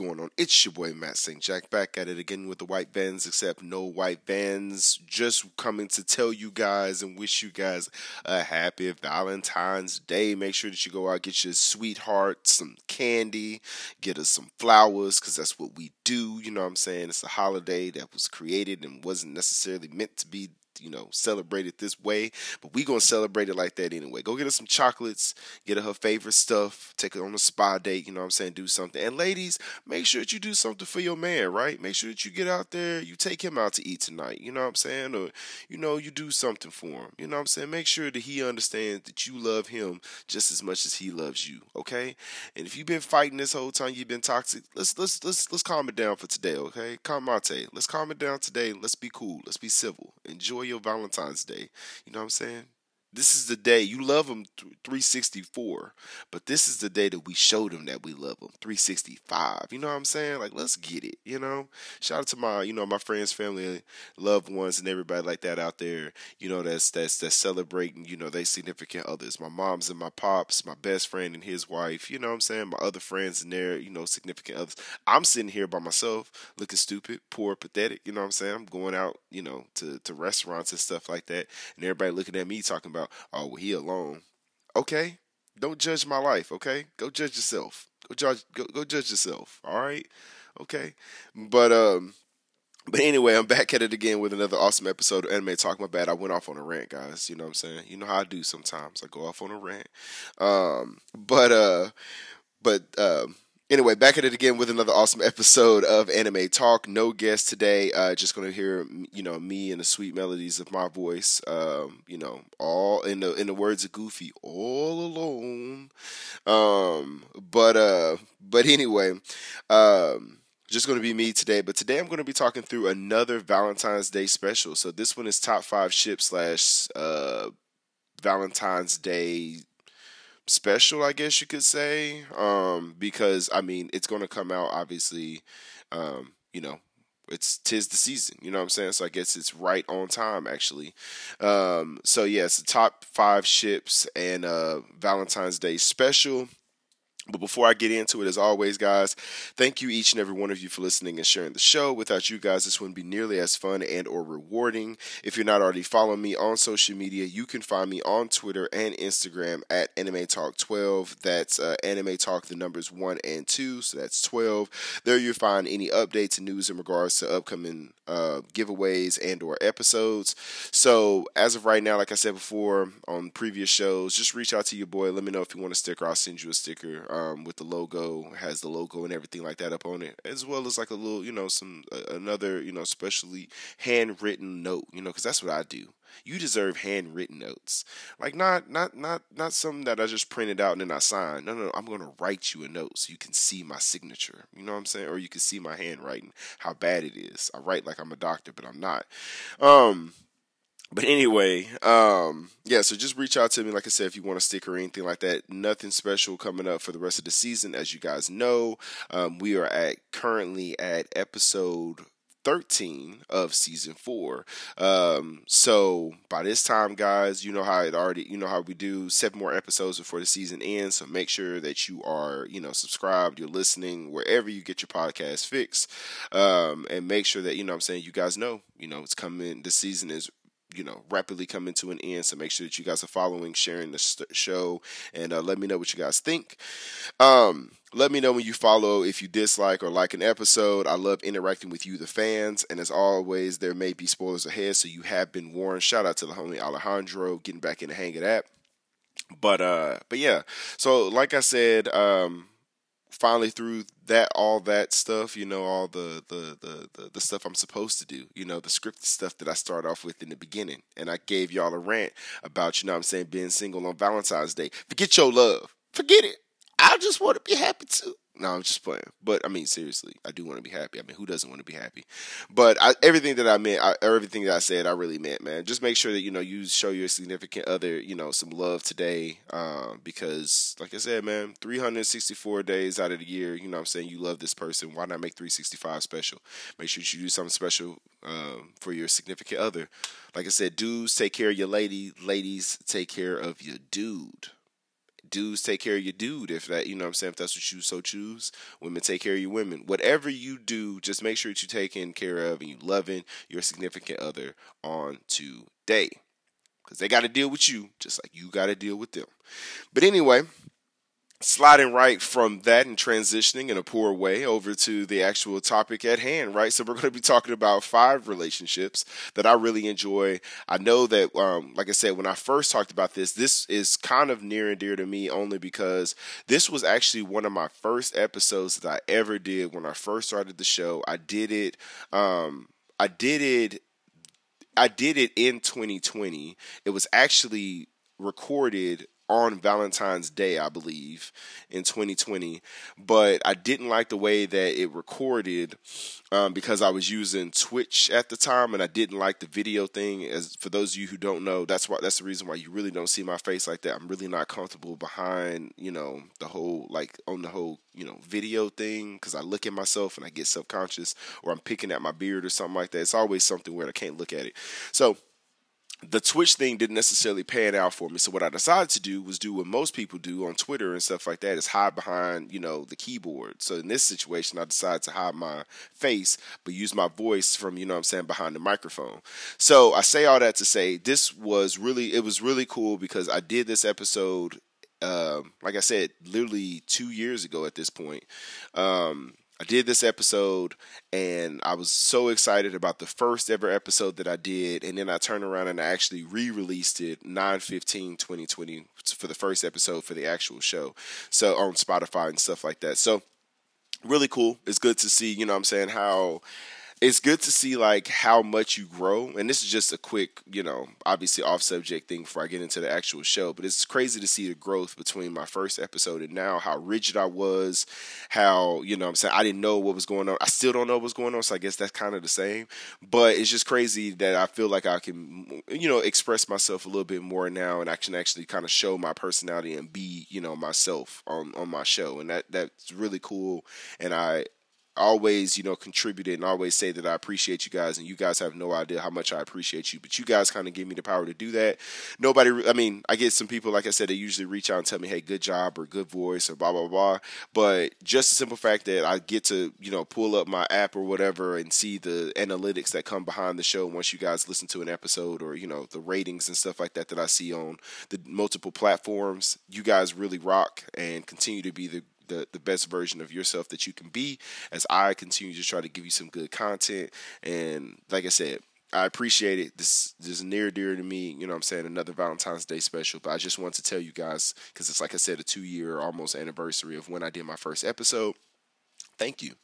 Going on? It's your boy Matt St. Jack back at it again with the white vans, except no white vans. Just coming to tell you guys and wish you guys a happy Valentine's Day. Make sure that you go out, get your sweetheart some candy, get us some flowers, because that's what we do. You know what I'm saying? It's a holiday that was created and wasn't necessarily meant to be you know, celebrate it this way, but we gonna celebrate it like that anyway. Go get her some chocolates, get her her favorite stuff, take her on a spa date, you know what I'm saying, do something. And ladies, make sure that you do something for your man, right? Make sure that you get out there, you take him out to eat tonight, you know what I'm saying? Or, you know, you do something for him. You know what I'm saying? Make sure that he understands that you love him just as much as he loves you, okay? And if you've been fighting this whole time, you've been toxic, let's let's let's let's calm it down for today, okay? Calmate. Let's calm it down today. Let's be cool. Let's be civil. Enjoy your Valentine's Day. You know what I'm saying? This is the day you love them 364, but this is the day that we showed them that we love them 365. You know what I'm saying? Like, let's get it. You know, shout out to my, you know, my friends, family, loved ones, and everybody like that out there. You know, that's that's that's celebrating. You know, they significant others. My mom's and my pops, my best friend and his wife. You know what I'm saying? My other friends and their, you know, significant others. I'm sitting here by myself, looking stupid, poor, pathetic. You know what I'm saying? I'm going out, you know, to to restaurants and stuff like that, and everybody looking at me talking about about, oh, well, he alone. Okay, don't judge my life. Okay, go judge yourself. Go judge. Go, go judge yourself. All right. Okay, but um. But anyway, I'm back at it again with another awesome episode of Anime Talk. My bad, I went off on a rant, guys. You know what I'm saying? You know how I do sometimes. I go off on a rant. Um, but uh, but um, Anyway, back at it again with another awesome episode of Anime Talk. No guest today. Uh, just going to hear, you know, me and the sweet melodies of my voice. Um, you know, all in the in the words of Goofy, all alone. Um, but uh, but anyway, um, just going to be me today. But today I'm going to be talking through another Valentine's Day special. So this one is top five ship slash uh Valentine's Day special, I guess you could say, um, because I mean it's going to come out obviously, um, you know. It's tis the season, you know what I'm saying. So I guess it's right on time, actually. Um, so yes, yeah, the top five ships and uh, Valentine's Day special. But before I get into it, as always, guys, thank you each and every one of you for listening and sharing the show. Without you guys, this wouldn't be nearly as fun and or rewarding. If you're not already following me on social media, you can find me on Twitter and Instagram at Anime Talk 12. That's uh, Anime Talk, the numbers one and two, so that's 12. There you'll find any updates and news in regards to upcoming uh, giveaways and or episodes. So as of right now, like I said before on previous shows, just reach out to your boy. Let me know if you want a sticker. I'll send you a sticker um, with the logo, has the logo and everything like that up on it, as well as like a little, you know, some uh, another, you know, specially handwritten note, you know, because that's what I do. You deserve handwritten notes, like not not not not something that I just printed out and then I signed. No, no, I'm gonna write you a note so you can see my signature. You know what I'm saying? Or you can see my handwriting, how bad it is. I write like I'm a doctor, but I'm not. Um, but anyway, um, yeah, so just reach out to me, like I said, if you want a sticker or anything like that. Nothing special coming up for the rest of the season, as you guys know. Um, we are at currently at episode 13 of season four. Um, so by this time, guys, you know how it already, you know how we do seven more episodes before the season ends. So make sure that you are, you know, subscribed, you're listening wherever you get your podcast fixed. Um, and make sure that, you know I'm saying, you guys know, you know, it's coming, the season is you know rapidly coming to an end. So make sure that you guys are following sharing the st- show and uh, let me know what you guys think. Um, let me know when you follow if you dislike or like an episode. I love interacting with you the fans and as always there may be spoilers ahead so you have been warned. Shout out to the homie alejandro getting back in the hang of that. But uh but yeah. So like i said um finally through that all that stuff you know all the, the the the stuff i'm supposed to do you know the scripted stuff that i start off with in the beginning. And i gave y'all a rant about you know i'm saying being single on valentine's day. Forget your love. Forget it. I just want to be happy too no, I'm just playing. But I mean, seriously, I do want to be happy. I mean, who doesn't want to be happy? But I, everything that I meant, I, everything that I said, I really meant, man. Just make sure that you know you show your significant other, you know, some love today, um, because, like I said, man, 364 days out of the year, you know, I'm saying you love this person. Why not make 365 special? Make sure you do something special um, for your significant other. Like I said, dudes take care of your lady. Ladies take care of your dude dudes take care of your dude if that you know what I'm saying? If that's what you so choose. Women take care of your women. Whatever you do just make sure that you taking care of and you loving your significant other on today. Because they got to deal with you just like you got to deal with them. But anyway sliding right from that and transitioning in a poor way over to the actual topic at hand, right? So we're going to be talking about five relationships that I really enjoy. I know that, um, like I said, when I first talked about this, this is kind of near and dear to me only because this was actually one of my first episodes that I ever did when I first started the show. I did it, um, I did it I did it in 2020. It was actually recorded on Valentine's Day, I believe, in 2020. But I didn't like the way that it recorded um, because I was using Twitch at the time, and I didn't like the video thing. As for those of you who don't know, that's why that's the reason why you really don't see my face like that. I'm really not comfortable behind, you know, the whole like on the whole, you know, video thing because I look at myself and I get self conscious, or I'm picking at my beard or something like that. It's always something where I can't look at it. So the Twitch thing didn't necessarily pan out for me. So what I decided to do was do what most people do on Twitter and stuff like that is hide behind, you know, the keyboard. So in this situation, I decided to hide my face, but use my voice from, you know I'm saying, behind the microphone. So I say all that to say this was really, it was really cool because I did this episode, um, like I said, literally two years ago at this point. Um, I did this episode and I was so excited about the first ever episode that I did. And then I turned around and I actually re released it 9 15 2020 for the first episode for the actual show. So on Spotify and stuff like that. So really cool. It's good to see, you know what I'm saying, how it's good to see like how much you grow and this is just a quick you know obviously off subject thing before i get into the actual show but it's crazy to see the growth between my first episode and now how rigid i was how you know i'm saying i didn't know what was going on i still don't know what's going on so i guess that's kind of the same but it's just crazy that i feel like i can you know express myself a little bit more now and i can actually kind of show my personality and be you know myself on on my show and that that's really cool and i always, you know, contributed and always say that I appreciate you guys, and you guys have no idea how much I appreciate you. But you guys kind of give me the power to do that. Nobody, I mean, I get some people, like I said, they usually reach out and tell me, "Hey, good job" or "Good voice" or blah blah blah. But just the simple fact that I get to, you know, pull up my app or whatever and see the analytics that come behind the show once you guys listen to an episode, or you know, the ratings and stuff like that that I see on the multiple platforms. You guys really rock and continue to be the the, the best version of yourself that you can be as I continue to try to give you some good content. And like I said, I appreciate it. This, this is near dear to me. You know I'm saying? Another Valentine's Day special. But I just want to tell you guys, because it's like I said, a two year almost anniversary of when I did my first episode. Thank you.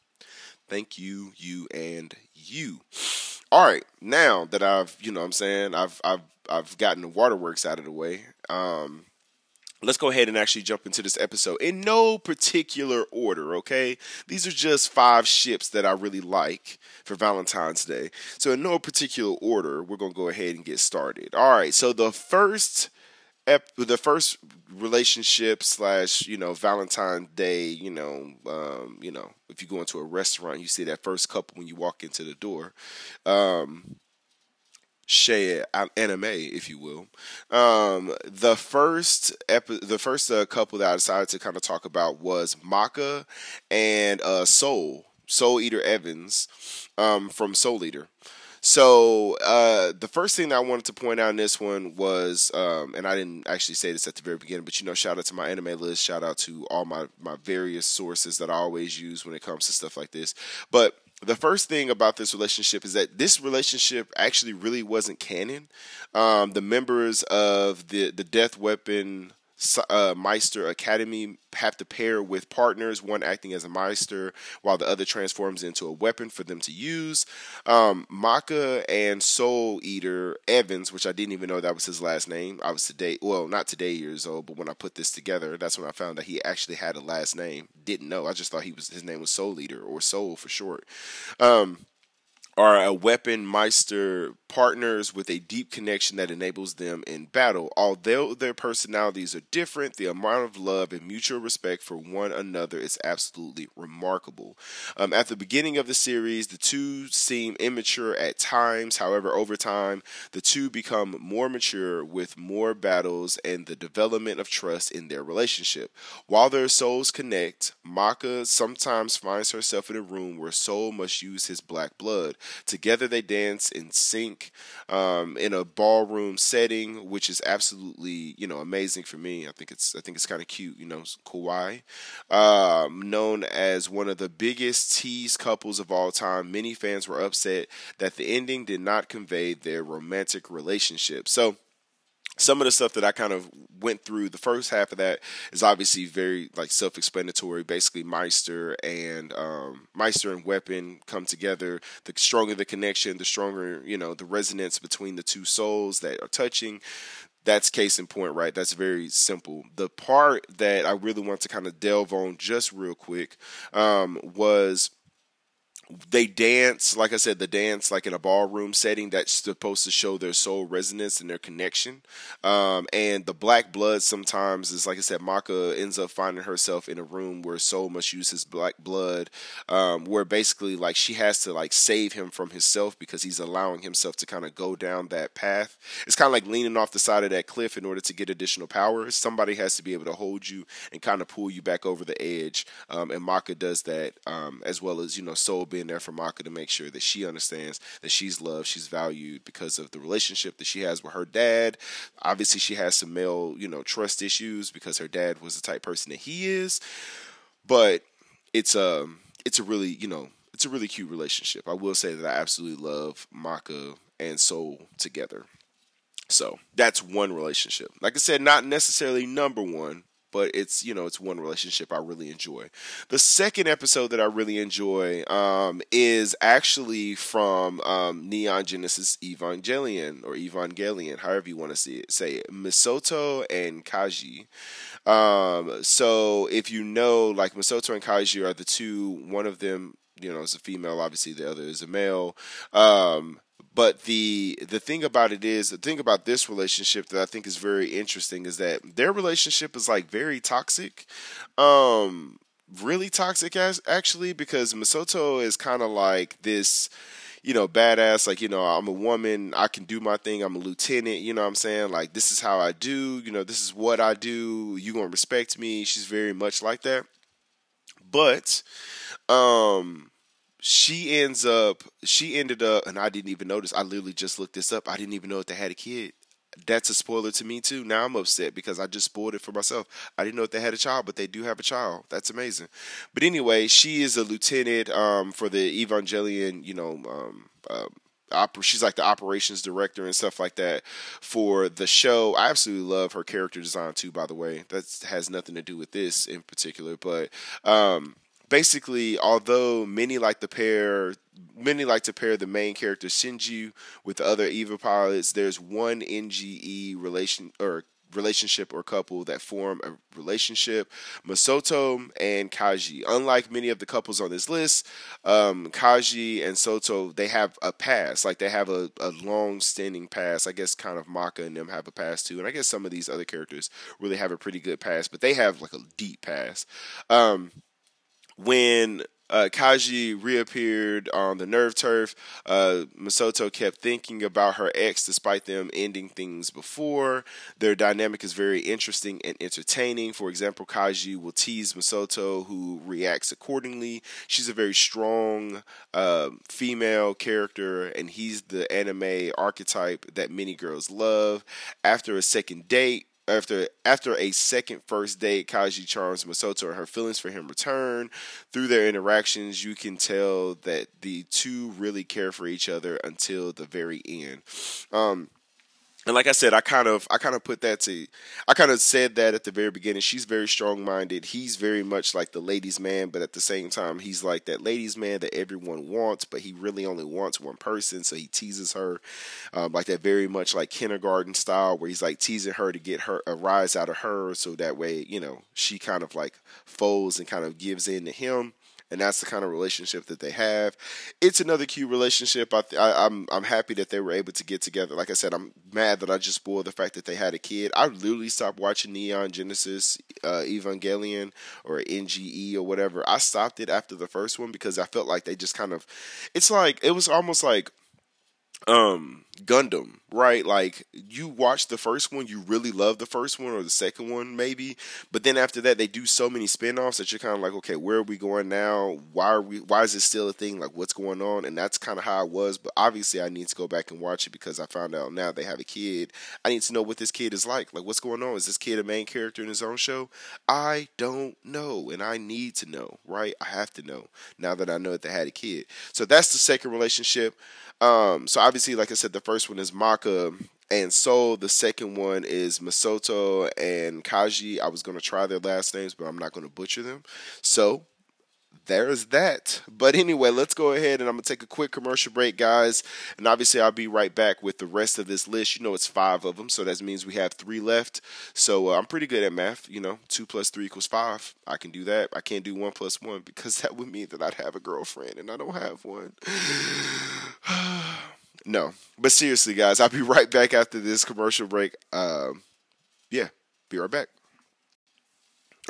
Thank you, you and you. All right, now that I've, you know I'm saying, I've I've I've gotten the waterworks out of the way. Um, let's go ahead and actually jump into this episode in no particular order, okay? These are just five ships that I really like for Valentine's Day. So, in no particular order, we're going to go ahead and get started. All right, so the first. Ep- the first relationship slash you know Valentine Day you know um, you know if you go into a restaurant you see that first couple when you walk into the door um, share anime, if you will. Um, the first epi- the first uh, couple that I decided to kind of talk about was Maka and uh, Soul Soul Eater Evans um, from Soul Eater. So uh, the first thing that I wanted to point out in this one was, um, and I didn't actually say this at the very beginning, but you know, shout out to my anime list, shout out to all my my various sources that I always use when it comes to stuff like this. But the first thing about this relationship is that this relationship actually really wasn't canon. Um, the members of the the Death Weapon uh, Meister Academy have to pair with partners, one acting as a Meister while the other transforms into a weapon for them to use. Um, Maka and Soul Eater Evans, which I didn't even know that was his last name. I was today, well, not today years old, but when I put this together, that's when I found that he actually had a last name. Didn't know. I just thought he was his name was Soul Eater or Soul for short. Um, are a weapon meister partners with a deep connection that enables them in battle. Although their personalities are different, the amount of love and mutual respect for one another is absolutely remarkable. Um, at the beginning of the series, the two seem immature at times. However, over time, the two become more mature with more battles and the development of trust in their relationship. While their souls connect, Maka sometimes finds herself in a room where Soul must use his black blood Together they dance in sync um, in a ballroom setting, which is absolutely you know amazing for me. I think it's I think it's kind of cute. You know, Kawaii, um, known as one of the biggest tease couples of all time. Many fans were upset that the ending did not convey their romantic relationship. So some of the stuff that I kind of went through, the first half of that is obviously very like self-explanatory. Basically, Meister and um, Meister and Weapon come together. The stronger the connection, the stronger you know the resonance between the two souls that are touching. That's case in point, right? That's very simple. The part that I really want to kind of delve on just real quick um, was they dance like i said the dance like in a ballroom setting that's supposed to show their soul resonance and their connection. Um, and the black blood sometimes is like i said maka ends up finding herself in a room where soul must use his black blood um, where basically like she has to like save him from himself because he's allowing himself to kind of go down that path. It's kind of like leaning off the side of that cliff in order to get additional power. Somebody has to be able to hold you and kind of pull you back over the edge um, and maka does that um, as well as you know soul being there for Maka to make sure that she understands that she's loved, she's valued because of the relationship that she has with her dad. Obviously, she has some male, you know, trust issues because her dad was the type person that he is. But it's a um, it's a really, you know, it's a really cute relationship. I will say that I absolutely love Maka and Soul together. So that's one relationship. Like I said, not necessarily number one, but it's you know it's one relationship I really enjoy. The second episode that I really enjoy um, is actually from um, Neon Genesis Evangelion or Evangelion, however you want to see it, say it. Misato and Kaji. Um, so if you know, like Misato and Kaji are the two. One of them, you know, is a female. Obviously, the other is a male. Um, but the the thing about it is the thing about this relationship that I think is very interesting is that their relationship is like very toxic. Um really toxic as actually because Misato is kind of like this you know, badass, like, you know, I'm a woman, I can do my thing, I'm a lieutenant, you know what I'm saying? Like, this is how I do, you know, this is what I do, you gonna respect me. She's very much like that. But, um, she ends up she ended up and I didn't even notice. I literally just looked this up. I didn't even know if they had a kid. That's a spoiler to me too. Now I'm upset because I just spoiled it for myself. I didn't know if they had a child, but they do have a child. That's amazing. But anyway, she is a lieutenant um, for the Evangelion, you know, um, uh, she's like the operations director and stuff like that for the show. I absolutely love her character design too. By the way, that has nothing to do with this in particular, but um, basically, although many like the pair many like to pair the main character Shinji with the other Eva pilots, there's one NGE relation or relationship or couple that form a relationship Masato and Kaji. Unlike many of the couples on this list, um, Kaji and Soto they have a past, like they have a, a long standing past. I guess kind of Maka and them have a past too, and I guess some of these other characters really have a pretty good past, but they have like a deep past. Um, when uh, Kaji reappeared on the NERV Turf. Uh, Masato kept thinking about her ex despite them ending things before. Their dynamic is very interesting and entertaining. For example, Kaji will tease Masato, who reacts accordingly. She's a very strong uh, female character, and he's the anime archetype that many girls love. After a second date, after after a second first date, Kaji charms Masato and her feelings for him return. Through their interactions, you can tell that the two really care for each other until the very end. Um, and like I said, I kind of I kind of put that to I kind of said that at the very beginning. She's very strong minded. He's very much like the ladies' man, but at the same time, he's like that ladies' man that everyone wants, but he really only wants one person, so he teases her, um, like that very much like kindergarten style, where he's like teasing her to get her a rise out of her, so that way you know she kind of like folds and kind of gives in to him and that's the kind of relationship that they have. It's another cute relationship. I, I, am I'm, I'm happy that they were able to get together. Like I said, I'm mad that I just spoiled the fact that they had a kid. I literally stopped watching Neon Genesis uh, Evangelion or NGE or whatever. I stopped it after the first one because I felt like they just kind of. It's like it was almost like um Gundam, right? Like you watch the first one, you really love the first one or the second one maybe, but then after that they do so many spin-offs that you're kind of like, okay, where are we going now? Why are we why is it still a thing? Like what's going on? And that's kind of how I was, but obviously I need to go back and watch it because I found out now they have a kid. I need to know what this kid is like. Like what's going on? Is this kid a main character in his own show? I don't know and I need to know, right? I have to know now that I know that they had a kid. So that's the second relationship. Um, so obviously, like I said, the first one is Maka and Soul. The second one is Masato and Kaji. I was gonna try their last names, but I'm not gonna butcher them. So there's that. But anyway, let's go ahead and I'm gonna take a quick commercial break, guys. And obviously, I'll be right back with the rest of this list. You know, it's five of them, so that means we have three left. So uh, I'm pretty good at math. You know, two plus three equals five. I can do that. I can't do one plus one because that would mean that I'd have a girlfriend, and I don't have one. no, but seriously, guys, I'll be right back after this commercial break. Um, yeah, be right back.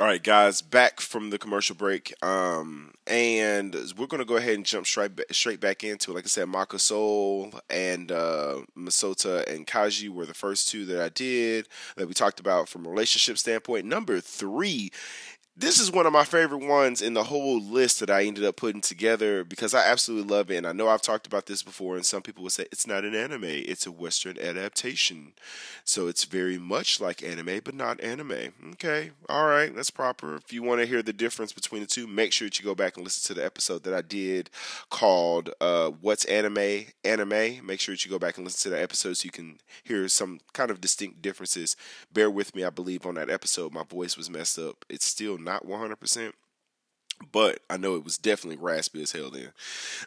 All right, guys, back from the commercial break, um, and we're gonna go ahead and jump straight back, straight back into it. Like I said, Maka Soul and uh, Masota and Kaji were the first two that I did that we talked about from a relationship standpoint. Number three this is one of my favorite ones in the whole list that I ended up putting together because I absolutely love it. And I know I've talked about this before, and some people would say it's not an anime, it's a Western adaptation. So it's very much like anime, but not anime. Okay, all right, that's proper. If you want to hear the difference between the two, make sure that you go back and listen to the episode that I did called uh, What's Anime? Anime. Make sure that you go back and listen to the episode so you can hear some kind of distinct differences. Bear with me, I believe, on that episode. My voice was messed up. It's still not 100%, but I know it was definitely raspy as hell then.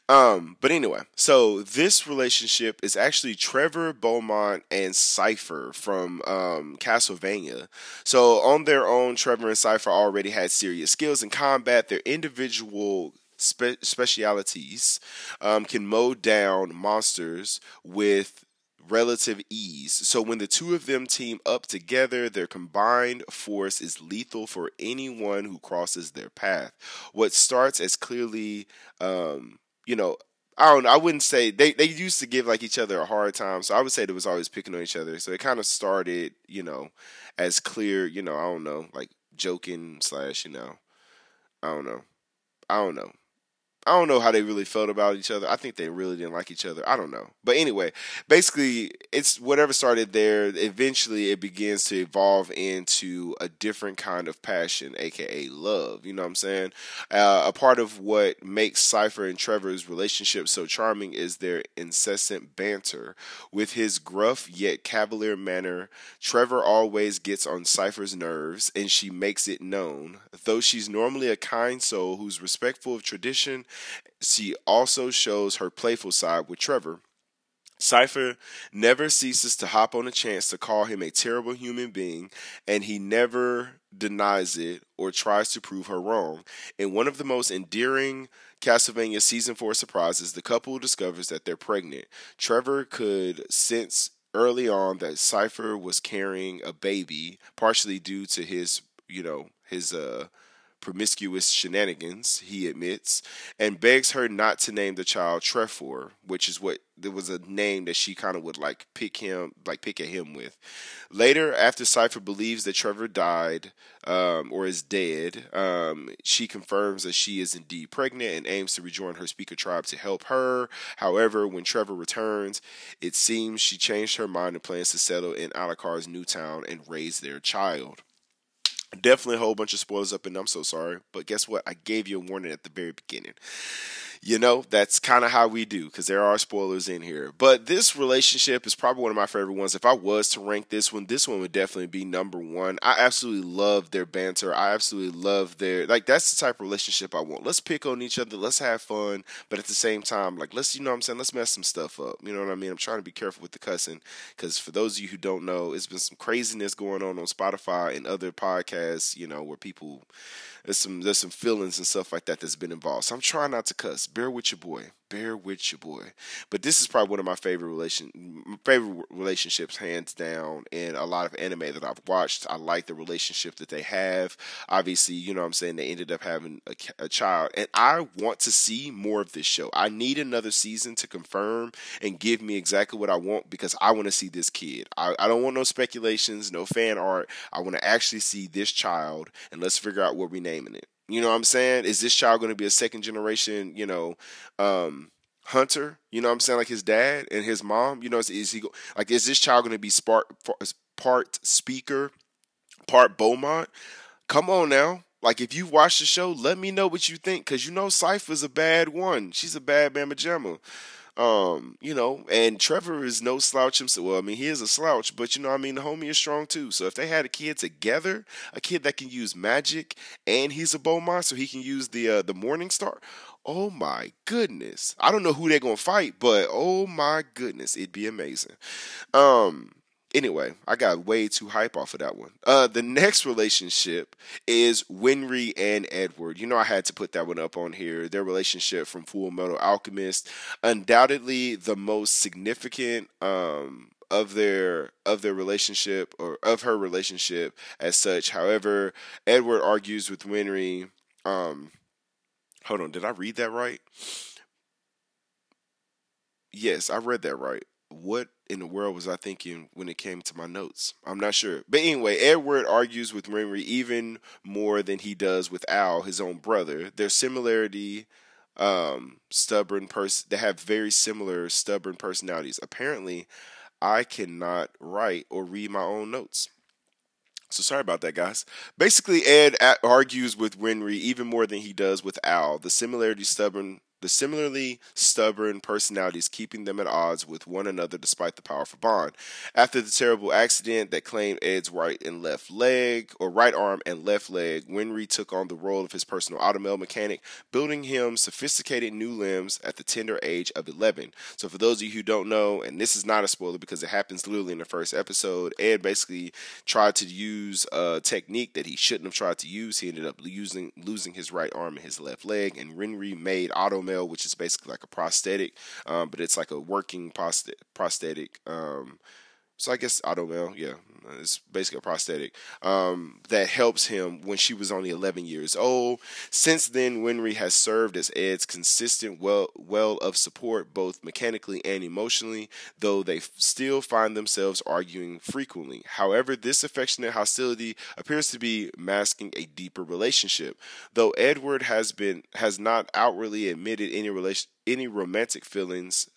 Um, but anyway, so this relationship is actually Trevor Belmont and Sypha from um, Castlevania. So on their own, Trevor and Sypha already had serious skills in combat. Their individual spe- specialities um, can mow down monsters with relative ease. So when the two of them team up together, their combined force is lethal for anyone who crosses their path. What starts as clearly, um, you know, I don't. I wouldn't say they they used to give like each other a hard time. So I would say it was always picking on each other. So it kind of started, you know, as clear, you know, I don't know, like joking slash, you know, I don't know, I don't know. I don't know how they really felt about each other. I think they really didn't like each other. I don't know. But anyway, basically, it's whatever started there. Eventually, it begins to evolve into a different kind of passion, aka love. You know what I'm saying? Uh, a part of what makes Sypha and Trevor's relationship so charming is their incessant banter. With his gruff yet cavalier manner, Trevor always gets on Sypha's nerves, and she makes it known. Though she's normally a kind soul who's respectful of tradition, she also shows her playful side with Trevor. Sypha never ceases to hop on a chance to call him a terrible human being, and he never denies it or tries to prove her wrong. In one of the most endearing Castlevania season 4 surprises, the couple discovers that they're pregnant. Trevor could sense early on that Sypha was carrying a baby, partially due to his, you know, his uh promiscuous shenanigans, he admits, and begs her not to name the child Trefor, which is what there was a name that she kind of would like pick him, like pick at him with. Later, after Sypha believes that Trevor died um, or is dead, um, she confirms that she is indeed pregnant and aims to rejoin her speaker tribe to help her. However, when Trevor returns, it seems she changed her mind and plans to settle in Alucard's new town and raise their child. Definitely a whole bunch of spoilers up, and I'm so sorry. But guess what? I gave you a warning at the very beginning. You know, that's kind of how we do because there are spoilers in here. But this relationship is probably one of my favorite ones. If I was to rank this one, this one would definitely be number one. I absolutely love their banter. I absolutely love their like that's the type of relationship I want. Let's pick on each other, let's have fun, but at the same time, like let's you know what I'm saying, let's mess some stuff up. You know what I mean? I'm trying to be careful with the cussing because for those of you who don't know, it's been some craziness going on on Spotify and other podcasts, you know, where people there's some there's some feelings and stuff like that that's been involved. So I'm trying not to cuss. Bear with your boy. Bear with your boy. But this is probably one of my favorite relation favorite relationships, hands down. In a lot of anime that I've watched, I like the relationship that they have. Obviously, you know what I'm saying they ended up having a, a child, and I want to see more of this show. I need another season to confirm and give me exactly what I want because I want to see this kid. I, I don't want no speculations, no fan art. I want to actually see this child, and let's figure out what we're naming it. You know what I'm saying? Is this child going to be a second generation, you know, um, hunter? You know what I'm saying? Like his dad and his mom. You know, is, is he like is this child going to be part part speaker, part Belmont? Come on now. Like if you watch the show, let me know what you think, cause you know Sypha's a bad one. She's a bad Bama Jamma. Um, you know, and Trevor is no slouch himself. Well, I mean, he is a slouch, but you know, I mean, the homie is strong too. So if they had a kid together, a kid that can use magic, and he's a Belmont, so he can use the uh, the Morning Star. Oh my goodness! I don't know who they're gonna fight, but oh my goodness, it'd be amazing. Um, Anyway, I got way too hype off of that one. Uh, the next relationship is Winry and Edward. You know, I had to put that one up on here. Their relationship from Full Metal Alchemist, undoubtedly the most significant um, of their of their relationship or of her relationship as such. However, Edward argues with Winry. Um, hold on, did I read that right? Yes, I read that right. What in the world was I thinking when it came to my notes? I'm not sure. But anyway, Edward argues with Winry even more than he does with Al, his own brother. Their similarity, um, stubborn person, they have very similar stubborn personalities. Apparently, I cannot write or read my own notes. So sorry about that, guys. Basically, Ed argues with Winry even more than he does with Al. The similarity, stubborn the similarly stubborn personalities keeping them at odds with one another despite the powerful bond. After the terrible accident that claimed Ed's right and left leg, or right arm and left leg, Winry took on the role of his personal automail mechanic, building him sophisticated new limbs at the tender age of 11. So, for those of you who don't know, and this is not a spoiler because it happens literally in the first episode, Ed basically tried to use a technique that he shouldn't have tried to use. He ended up using losing his right arm and his left leg, and Winry made automail which is basically like a prosthetic, um, but it's like a working prosthetic. Um, so I guess Automail, yeah, it's basically a prosthetic um, that helps him when she was only 11 years old. Since then, Winry has served as Ed's consistent well well of support, both mechanically and emotionally, though they still find themselves arguing frequently. However, this affectionate hostility appears to be masking a deeper relationship. Though Edward has been has not outwardly admitted any relation any romantic feelings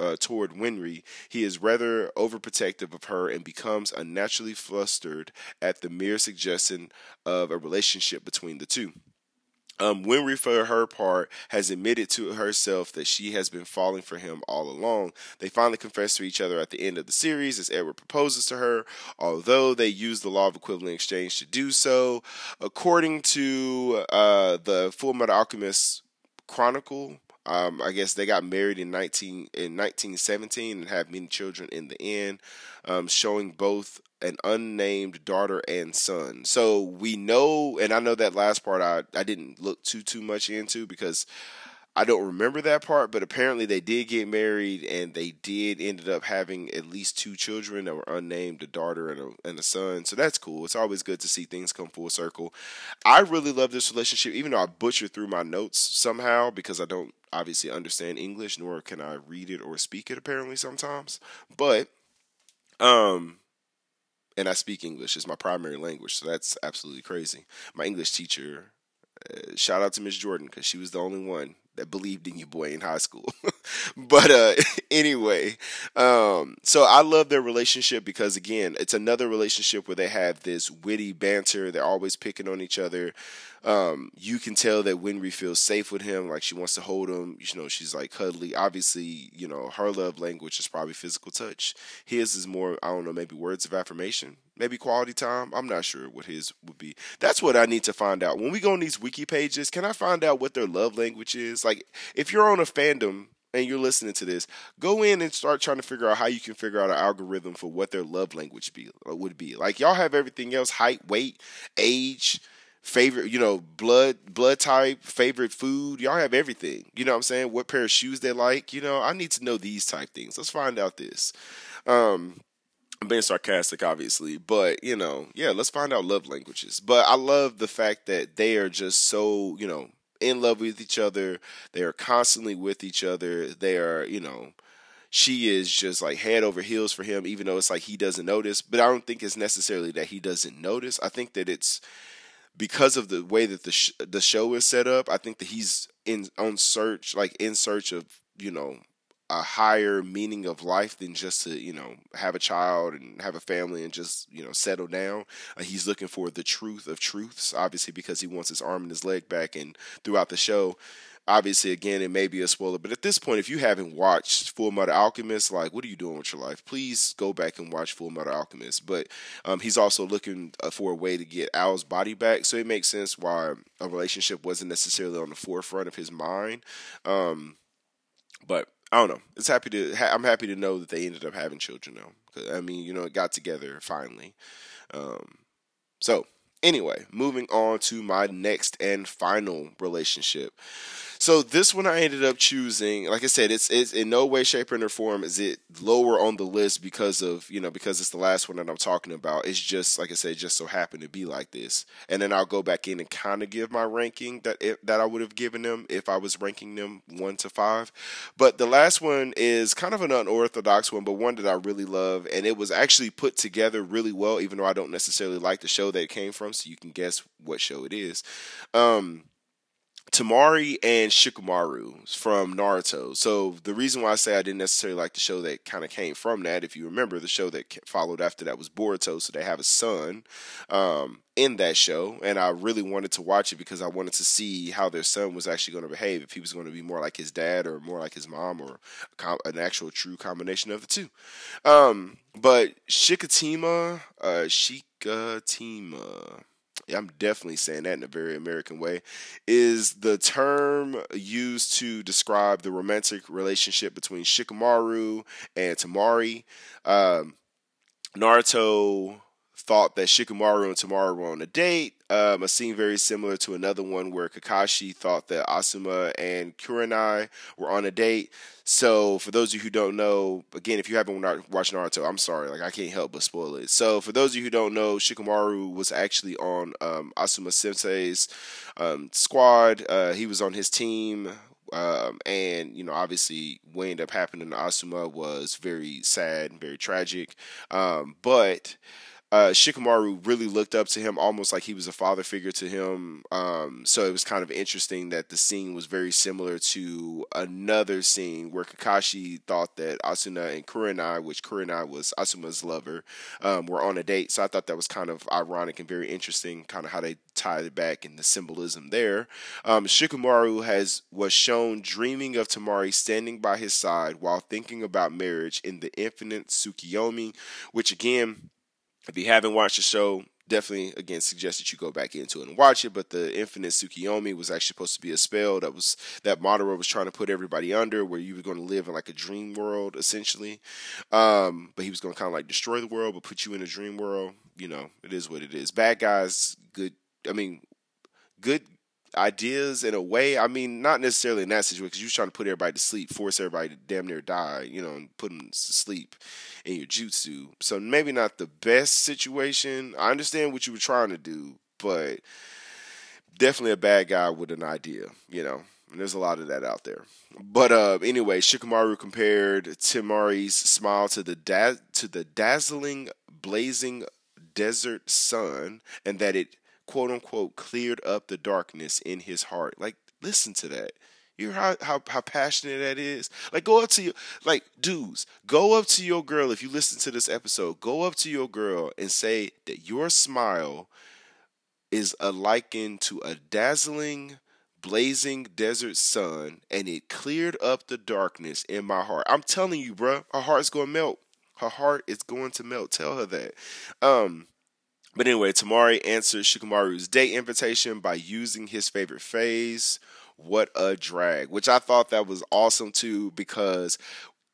uh, toward Winry, he is rather overprotective of her and becomes unnaturally flustered at the mere suggestion of a relationship between the two. Um, Winry, for her part, has admitted to herself that she has been falling for him all along. They finally confess to each other at the end of the series as Edward proposes to her, although they use the law of equivalent exchange to do so. According to uh, the Full Metal Alchemist Chronicle, um, I guess they got married in nineteen in nineteen seventeen and have many children in the end, um, showing both an unnamed daughter and son. So we know, and I know that last part I I didn't look too too much into because I don't remember that part, but apparently they did get married and they did ended up having at least two children that were unnamed, a daughter and a, and a son. So that's cool. It's always good to see things come full circle. I really love this relationship, even though I butchered through my notes somehow because I don't obviously understand English, nor can I read it or speak it apparently sometimes. But um and I speak English. It's my primary language, so that's absolutely crazy. My English teacher uh, shout out to Miss Jordan because she was the only one that believed in you boy in high school. but uh anyway, um so I love their relationship because again, it's another relationship where they have this witty banter, they're always picking on each other. Um, you can tell that Winry feels safe with him, like she wants to hold him. You know, she's like cuddly. Obviously, you know, her love language is probably physical touch. His is more, I don't know, maybe words of affirmation, maybe quality time. I'm not sure what his would be. That's what I need to find out. When we go on these wiki pages, can I find out what their love language is? Like, if you're on a fandom and you're listening to this, go in and start trying to figure out how you can figure out an algorithm for what their love language be would be. Like y'all have everything else: height, weight, age, favorite, you know, blood blood type, favorite food. Y'all have everything. You know what I'm saying? What pair of shoes they like. You know, I need to know these type things. Let's find out this. Um I'm being sarcastic, obviously, but you know, yeah, let's find out love languages. But I love the fact that they are just so, you know, in love with each other. They are constantly with each other. They are, you know, she is just like head over heels for him, even though it's like he doesn't notice. But I don't think it's necessarily that he doesn't notice. I think that it's because of the way that the sh- the show is set up, I think that he's in on search, like in search of you know a higher meaning of life than just to you know have a child and have a family and just you know settle down. Uh, he's looking for the truth of truths, obviously because he wants his arm and his leg back. And throughout the show, obviously again it may be a spoiler but at this point if you haven't watched full metal alchemist like what are you doing with your life please go back and watch full metal alchemist but um, he's also looking uh, for a way to get al's body back so it makes sense why a relationship wasn't necessarily on the forefront of his mind um, but I don't know. It's happy to. Ha- I'm happy to know that they ended up having children though. I mean, you know, it got together finally. Um, so anyway, moving on to my next and final relationship. So this one I ended up choosing. Like I said, it's it's in no way, shape, or form is it lower on the list because of you know because it's the last one that I'm talking about. It's just like I said, just so happened to be like this. And then I'll go back in and kind of give my ranking that it, that I would have given them if I was ranking them one to five. But the last one is kind of an unorthodox one, but one that I really love, and it was actually put together really well, even though I don't necessarily like the show that it came from. So you can guess what show it is. Um, Temari and Shikamaru from Naruto. So the reason why I say I didn't necessarily like the show that kind of came from that, if you remember, the show that followed after that was Boruto. So they have a son um, in that show, and I really wanted to watch it because I wanted to see how their son was actually going to behave. If he was going to be more like his dad or more like his mom, or an actual true combination of the two. Um, but Shikatima, uh, Shikatima I'm definitely saying that in a very American way, is the term used to describe the romantic relationship between Shikamaru and Temari. Um, Naruto thought that Shikamaru and Temari were on a date. Um, a scene very similar to another one where Kakashi thought that Asuma and Kurenai were on a date. So, for those of you who don't know, again, if you haven't watched Naruto, I'm sorry, like I can't help but spoil it. So, for those of you who don't know, Shikamaru was actually on um, Asuma Sensei's um, squad. Uh, he was on his team. Um, and you know, obviously, what ended up happening to Asuma was very sad and very tragic. Um, but uh, Shikamaru really looked up to him almost like he was a father figure to him. Um, so it was kind of interesting that the scene was very similar to another scene where Kakashi thought that Asuma and Kurenai, which Kurenai was Asuma's lover, um, were on a date. So I thought that was kind of ironic and very interesting, kind of how they tied it back and the symbolism there. Um, Shikamaru has was shown dreaming of Temari standing by his side while thinking about marriage in the infinite Tsukiyomi, which again if you haven't watched the show, definitely again suggest that you go back into it and watch it. But the Infinite Tsukiyomi was actually supposed to be a spell that was that Madara was trying to put everybody under, where you were going to live in like a dream world essentially. Um, but he was going to kind of like destroy the world, but put you in a dream world. You know, it is what it is. Bad guys, good. I mean, good ideas in a way. I mean, not necessarily in that situation because you're trying to put everybody to sleep, force everybody to damn near die, you know, and put them to sleep in your jutsu. So maybe not the best situation. I understand what you were trying to do, but definitely a bad guy with an idea, you know. And there's a lot of that out there. But uh, anyway, Shikamaru compared Temari's smile to the da- to the dazzling, blazing desert sun, and that it quote unquote cleared up the darkness in his heart. Like, listen to that. You hear how, how how passionate that is? Like go up to you like dudes, go up to your girl if you listen to this episode, go up to your girl and say that your smile is a liken to a dazzling blazing desert sun and it cleared up the darkness in my heart. I'm telling you, bro, her heart's to melt. Her heart is going to melt. Tell her that. Um but anyway, Temari answered Shikamaru's date invitation by using his favorite phrase, what a drag, which I thought that was awesome too because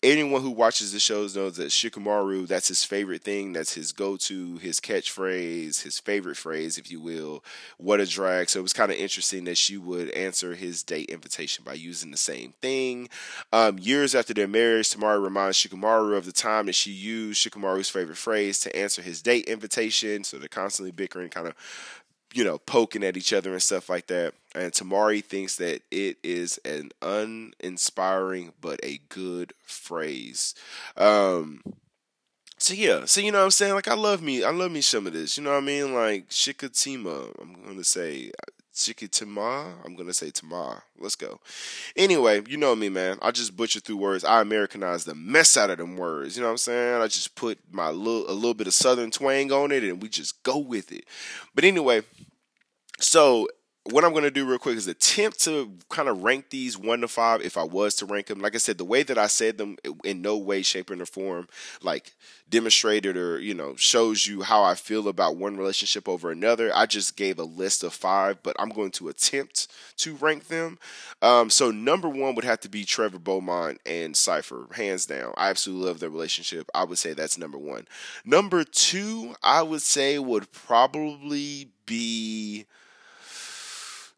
anyone who watches the shows knows that Shikamaru, that's his favorite thing. That's his go to, his catchphrase, his favorite phrase, if you will. What a drag. So it was kind of interesting that she would answer his date invitation by using the same thing. Um, years after their marriage, Temari reminds Shikamaru of the time that she used Shikamaru's favorite phrase to answer his date invitation. So they're constantly bickering, kind of you know, poking at each other and stuff like that. And Temari thinks that it is an uninspiring but a good phrase. Um, so yeah, so you know what I'm saying? Like I love me, I love me some of this. You know what I mean? Like Shikatima, I'm gonna say Shikatima. I'm gonna say Tama. Let's go. Anyway, you know me, man. I just butcher through words. I Americanize the mess out of them words. You know what I'm saying? I just put my little a little bit of southern twang on it, and we just go with it. But anyway, so what I'm going to do real quick is attempt to kind of rank these one to five if I was to rank them. Like I said, the way that I said them in no way, shape, or form like demonstrated or, you know, shows you how I feel about one relationship over another. I just gave a list of five, but I'm going to attempt to rank them. Um, so number one would have to be Trevor Belmont and Sypha, hands down. I absolutely love their relationship. I would say that's number one. Number two, I would say would probably be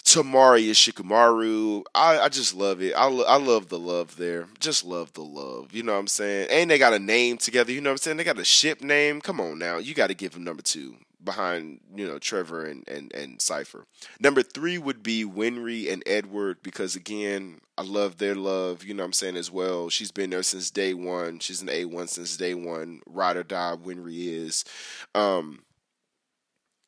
Temari is. I, I just love it. I, lo- I love the love there. Just love the love. You know what I'm saying? And they got a name together. You know what I'm saying? They got a ship name. Come on now. You got to give them number two behind, you know, Trevor and, and, and Sypha. Number three would be Winry and Edward because, again, I love their love. You know what I'm saying as well. She's been there since day one. She's an A1 since day one. Ride or die, Winry is. Um,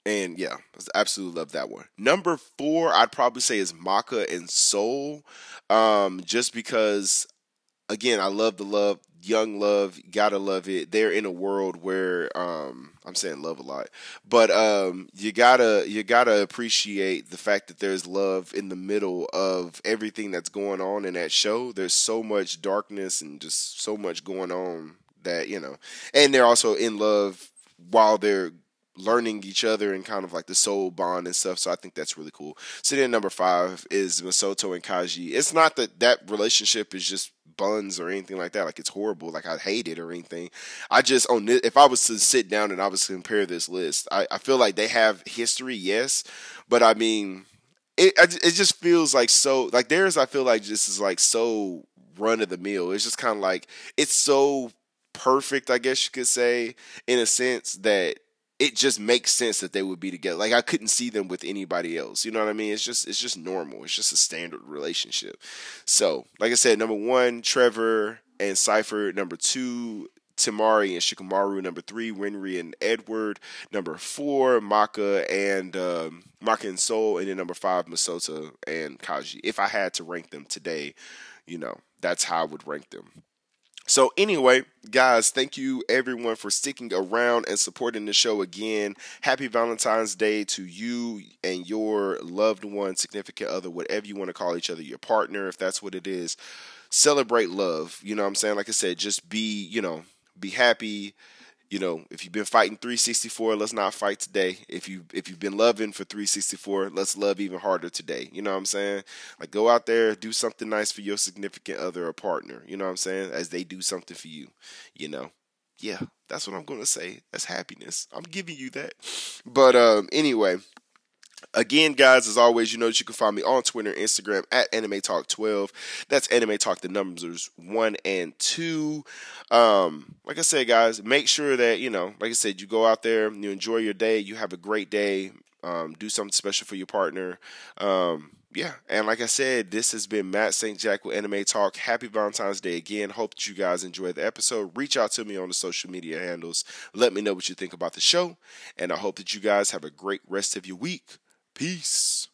and yeah, I absolutely love that one. Number four, I'd probably say is Maka and Soul. Um, just because again, I love the love, young love, gotta love it. They're in a world where um I'm saying love a lot. But um you gotta you gotta appreciate the fact that there's love in the middle of everything that's going on in that show. There's so much darkness and just so much going on that, you know. And they're also in love while they're learning each other and kind of like the soul bond and stuff. So I think that's really cool. So then number five is Misato and Kaji. It's not that that relationship is just buns or anything like that. Like it's horrible. Like I hate it or anything. I just on this, if I was to sit down and I was to compare this list, I, I feel like they have history, yes, but I mean, it it just feels like so like theirs. I feel like this is like so run of the mill. It's just kind of like it's so perfect, I guess you could say, in a sense that it just makes sense that they would be together. Like I couldn't see them with anybody else. You know what I mean? It's just it's just normal. It's just a standard relationship. So, like I said, number one, Trevor and Sypha. Number two, Temari and Shikamaru. Number three, Winry and Edward. Number four, Maka and um, Maka and Soul. And then number five, Misato and Kaji. If I had to rank them today, you know, that's how I would rank them. So, anyway, guys, thank you everyone for sticking around and supporting the show again. Happy Valentine's Day to you and your loved one, significant other, whatever you want to call each other, your partner, if that's what it is. Celebrate love. You know what I'm saying? Like I said, just be, you know, be happy, you know, if you've been fighting 364, let's not fight today. If you if you've been loving for 364, let's love even harder today. You know what I'm saying? Like go out there, do something nice for your significant other or partner. You know what I'm saying? As they do something for you. You know. Yeah, that's what I'm gonna say. That's happiness. I'm giving you that. But um anyway, Again, guys, as always, you know that you can find me on Twitter Instagram at Anime Talk 12. That's Anime Talk, the numbers one and two. Um, like I said, guys, make sure that, you know, like I said, you go out there, you enjoy your day, you have a great day, um, do something special for your partner. Um, yeah, and like I said, this has been Matt St. Jack with Anime Talk. Happy Valentine's Day again. Hope that you guys enjoyed the episode. Reach out to me on the social media handles. Let me know what you think about the show. And I hope that you guys have a great rest of your week. Peace.